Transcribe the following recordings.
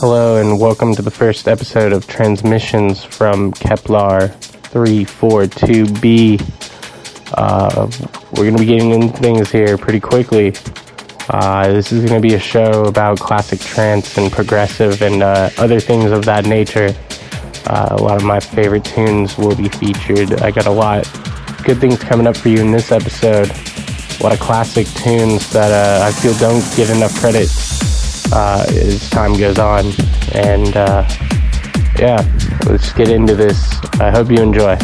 Hello, and welcome to the first episode of Transmissions from Kepler 342b. Uh, we're going to be getting into things here pretty quickly. Uh, this is going to be a show about classic trance and progressive and uh, other things of that nature. Uh, a lot of my favorite tunes will be featured. I got a lot good things coming up for you in this episode. A lot of classic tunes that uh, I feel don't get enough credit uh, as time goes on. And uh, yeah, let's get into this. I hope you enjoy.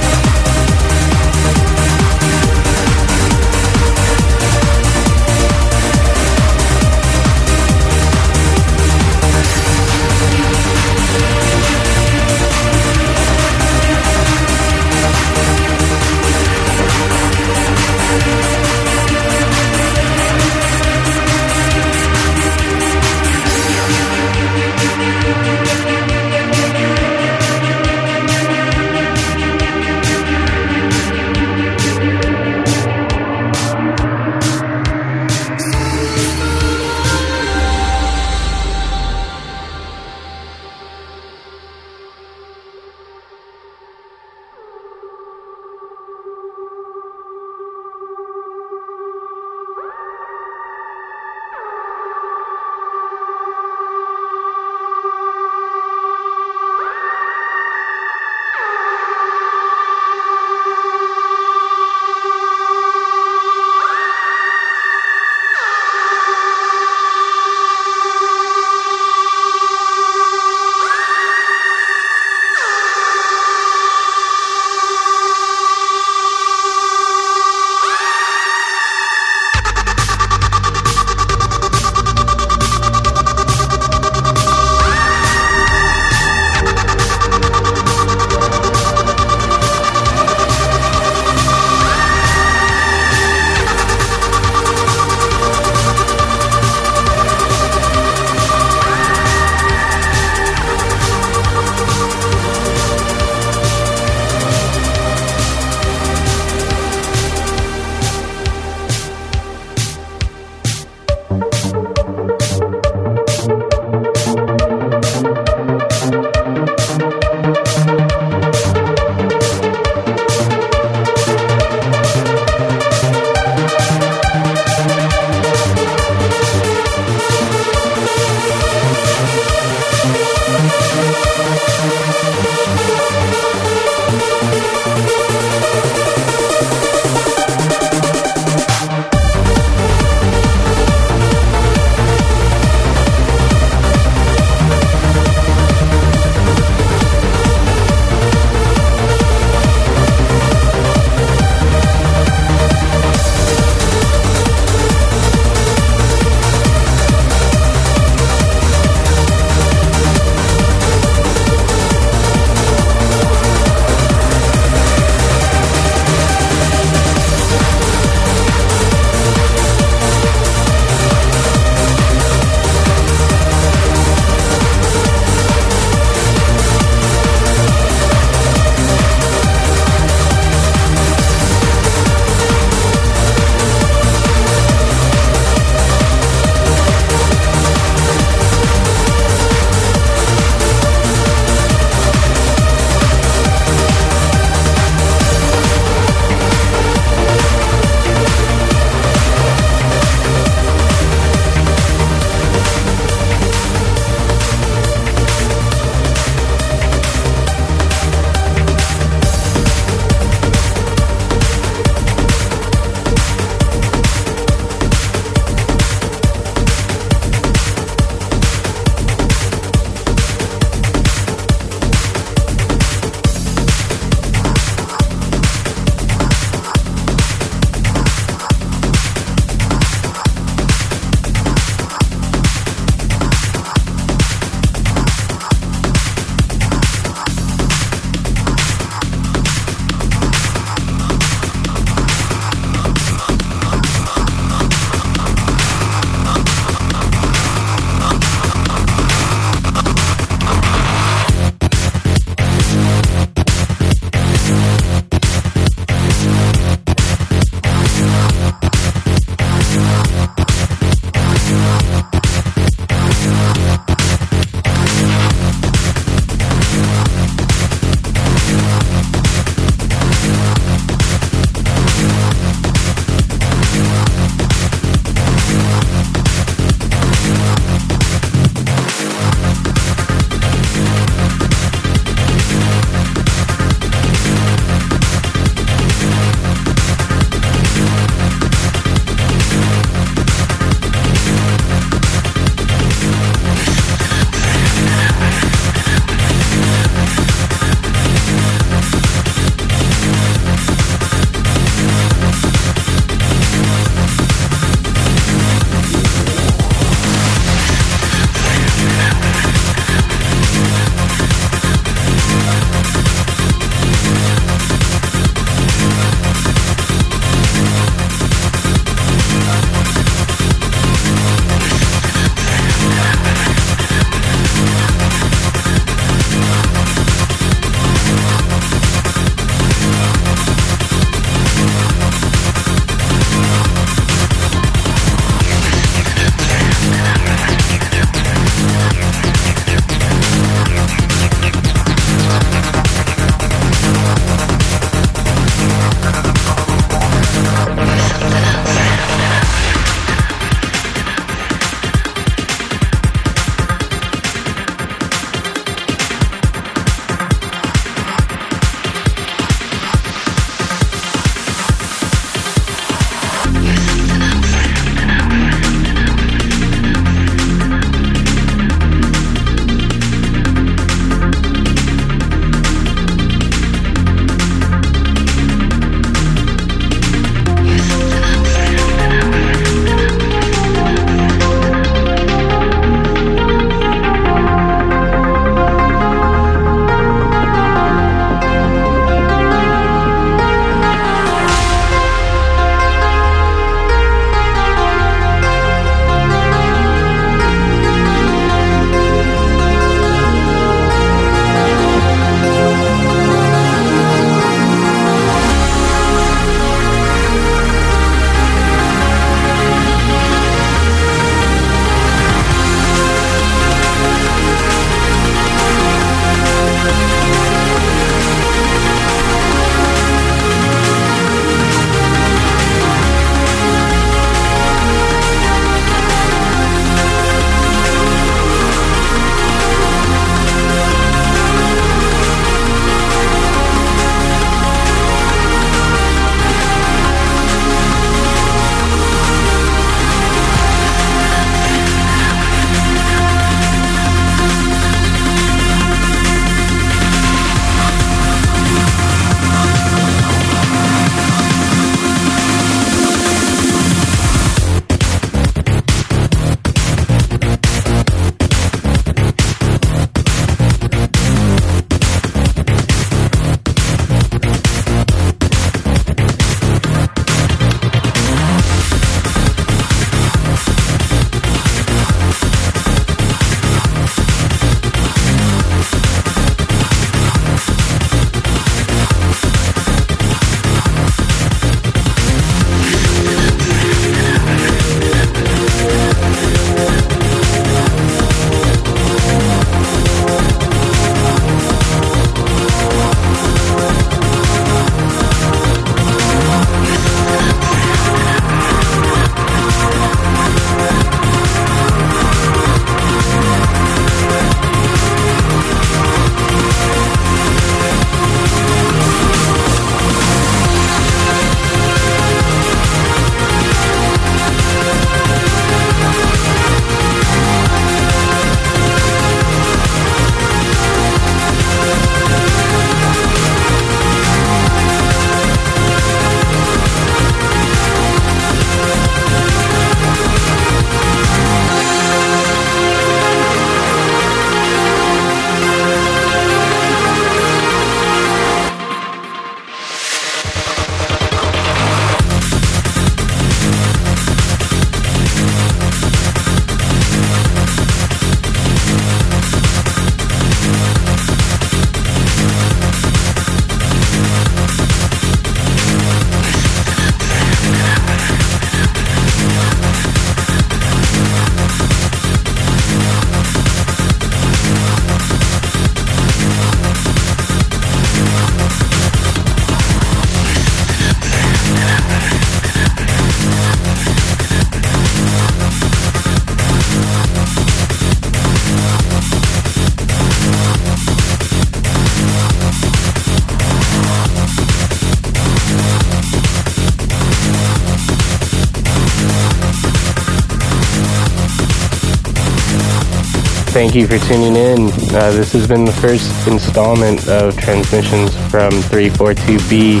Thank you for tuning in. Uh, this has been the first installment of transmissions from 342B.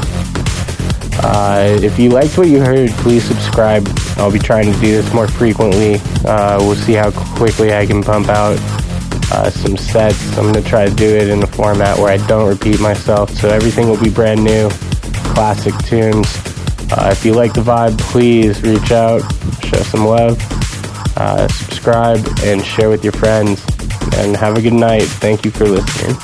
Uh, if you liked what you heard, please subscribe. I'll be trying to do this more frequently. Uh, we'll see how quickly I can pump out uh, some sets. I'm going to try to do it in a format where I don't repeat myself, so everything will be brand new, classic tunes. Uh, if you like the vibe, please reach out, show some love, uh, subscribe, and share with your friends. And have a good night. Thank you for listening.